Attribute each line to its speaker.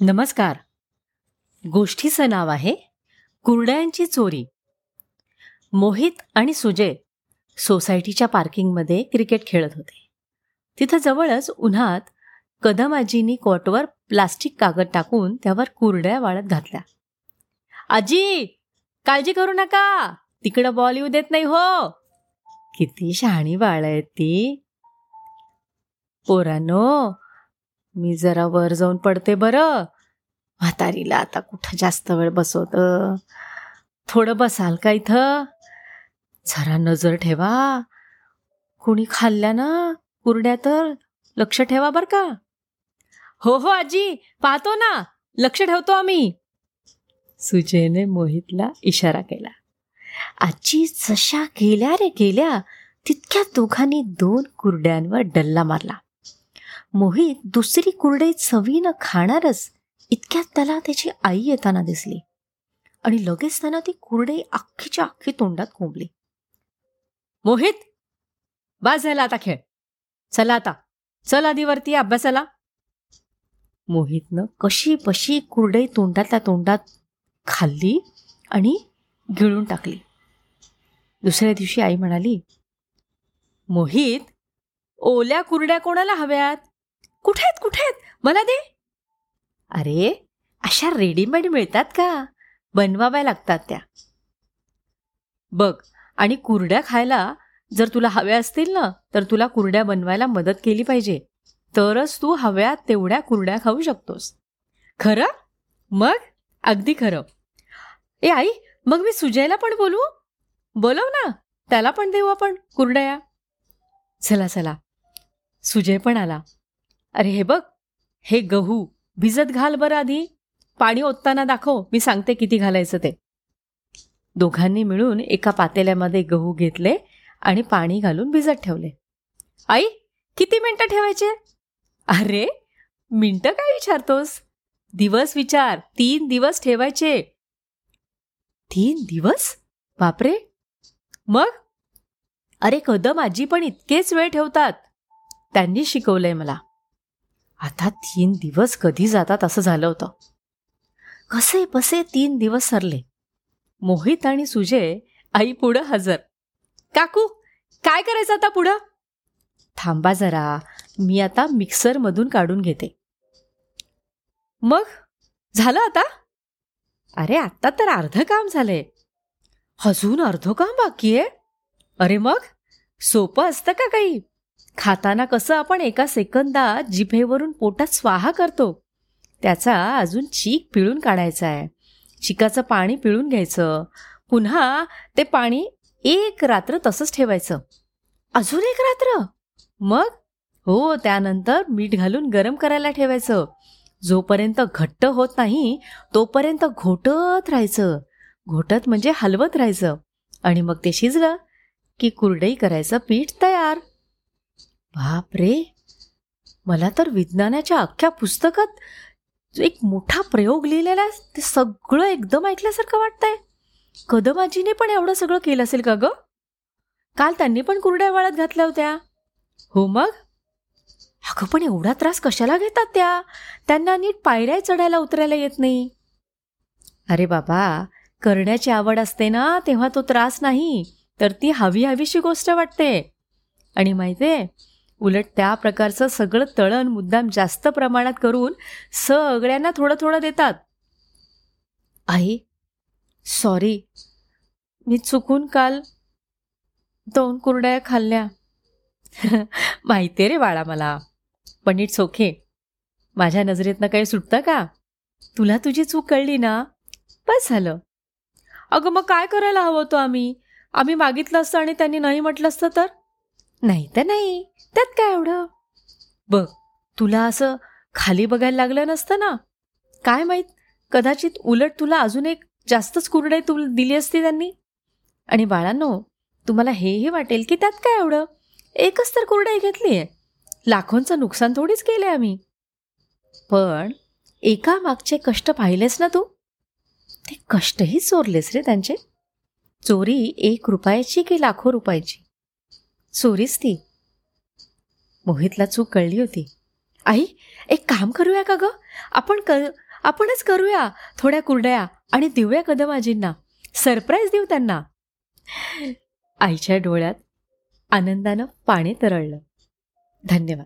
Speaker 1: नमस्कार. गोष्टीचं नाव आहे कुरड्यांची चोरी. मोहित आणि सुजय सोसायटीच्या पार्किंगमध्ये क्रिकेट खेळत होते. तिथं जवळच उन्हात कदमाजींनी कोटवर प्लास्टिक कागद टाकून त्यावर कुरड्या वाळत घातल्या. आजी काळजी करू नका. तिकडं बॉल येऊ देत नाही हो. किती शहाणी बाळ आहेत ती. पोरानो मी जरा वर जाऊन पडते बरं. म्हातारीला आता कुठं जास्त वेळ बसवत? थोडं बसाल का इथं? जरा नजर ठेवा. कुणी खाल्ल्या ना? कुरड्या तर? लक्ष ठेवा बर का. हो हो आजी पाहतो ना. लक्ष ठेवतो आम्ही. सुजयने मोहितला इशारा केला. आजी जशा गेल्या रे गेल्या तितक्या दोघांनी दोन कुरड्यांवर डल्ला मारला. मोहित दुसरी कुरडई चवीनं खाणारच इतक्यात त्याला त्याची आई येताना दिसली. आणि लगेच त्यानं ती कुरडई अख्खीच्या अख्खी तोंडात कोंबली. मोहित बास झाला आता खेळ. चला आता. चल आधी वरती अभ्यासाला. मोहितनं कशी पशी कुरडई तोंडातल्या तोंडात खाल्ली आणि गिळून टाकली. दुसऱ्या दिवशी आई म्हणाली मोहित ओल्या कुरड्या कोणाला हव्यात? कुठे आहेत कुठे आहेत मला दे. अरे अशा रेडीमेड मिळतात का? बनवाव्या लागतात त्या. बघ आणि कुरड्या खायला जर तुला हव्या असतील ना तर तुला कुरड्या बनवायला मदत केली पाहिजे. तरच तू हव्या तेवढ्या कुरड्या खाऊ शकतोस. खरं? मग? अगदी खरं. ए आई मग मी सुजयला पण बोलू? बोलव ना. त्याला पण देऊ आपण कुरड्या. चला चला. सुजय पण आला. अरे हे बघ हे गहू भिजत घाल बरं आधी. पाणी ओतताना दाखव मी सांगते किती घालायचं ते. दोघांनी मिळून एका पातेल्यामध्ये गहू घेतले आणि पाणी घालून भिजत ठेवले. आई किती मिनटं ठेवायचे? अरे मिनटं काय विचारतोस? दिवस विचार तीन दिवस ठेवायचे. तीन दिवस? बापरे. मग? अरे कदम आजी पण इतकेच वेळ ठेवतात. त्यांनी शिकवलंय मला. आता तीन दिवस कधी जातात असं झालं होतं. कसे बसे तीन दिवस सरले मोहित आणि सुजय आई पुढं हजर. काकू काय करायचं आता पुढं? थांबा जरा मी आता मिक्सरमधून काढून घेते. मग? झालं आता? अरे आत्ता तर अर्ध काम झालंय. अजून अर्ध काम बाकी आहे? अरे मग? सोपं असतं का काही? खाताना कसं आपण एका सेकंदात जिभेवरून पोटात स्वाहा करतो? त्याचा अजून चीक पिळून काढायचा आहे. चिकाचं पाणी पिळून घ्यायचं. पुन्हा ते पाणी एक रात्र तसंच ठेवायचं. अजून एक रात्र? मग? हो त्यानंतर मीठ घालून गरम करायला ठेवायचं. जोपर्यंत घट्ट होत नाही तोपर्यंत घोटत राहायचं. घोटत म्हणजे हलवत राहायचं. आणि मग ते शिजलं की कुरडई करायचं पीठ तयार बाप रे मला तर विज्ञानाच्या अख्ख्या पुस्तकात जो एक मोठा प्रयोग लिहिलेला आहे ते सगळं एकदम ऐकल्यासारखं वाटतंय. कदमाजीने पण एवढं सगळं केलं असेल का ग? काल त्यांनी पण कुरड्या वाळत घातल्या होत्या. हो मग? अगं पण एवढा त्रास कशाला घेतात त्या? त्यांना नीट पायऱ्या चढायला उतरायला येत नाही. अरे बाबा करण्याची आवड असते ना तेव्हा तो त्रास नाही तर ती हवी हवीशी गोष्ट वाटते. आणि माहितीये उलट त्या प्रकारचं सगळं तळण मुद्दाम जास्त प्रमाणात करून सगळ्यांना थोडं थोडं देतात. आई सॉरी मी चुकून काल दोन कुरड्या खाल्ल्या. माहिती रे बाळा मला. पण इट्स ओके माझ्या नजरेतनं काही सुटतं का? तुला तुझी चूक कळली ना? बस झालं. अगं मग काय करायला हवं होतं आम्ही? आम्ही मागितलं असतं आणि त्यांनी नाही म्हटलं असतं तर? नाही तर नाही. त्यात काय एवढं? बघ तुला असं खाली बघायला लागलं नसतं ना? काय माहीत कदाचित उलट तुला अजून एक जास्तच कुरडे तू दिली असती त्यांनी? आणि बाळांनो तुम्हाला हेही वाटेल की त्यात काय एवढं? एकच तर कुरडाई घेतली आहे. लाखोंचं नुकसान थोडीच केलंय आम्ही. पण एका मागचे कष्ट पाहिलेस ना तू? ते कष्टही चोरलेस रे त्यांचे. चोरी एक रुपयाची की लाखो रुपयाची? चोरीस ती. मोहितला चूक कळली होती. आई एक काम करूया का ग? आपण क आपणच करूया थोड्या कुरड्या आणि देऊया कदमाजींना. सरप्राईज देऊ त्यांना. आईच्या डोळ्यात आनंदानं पाणी तरळलं. धन्यवाद.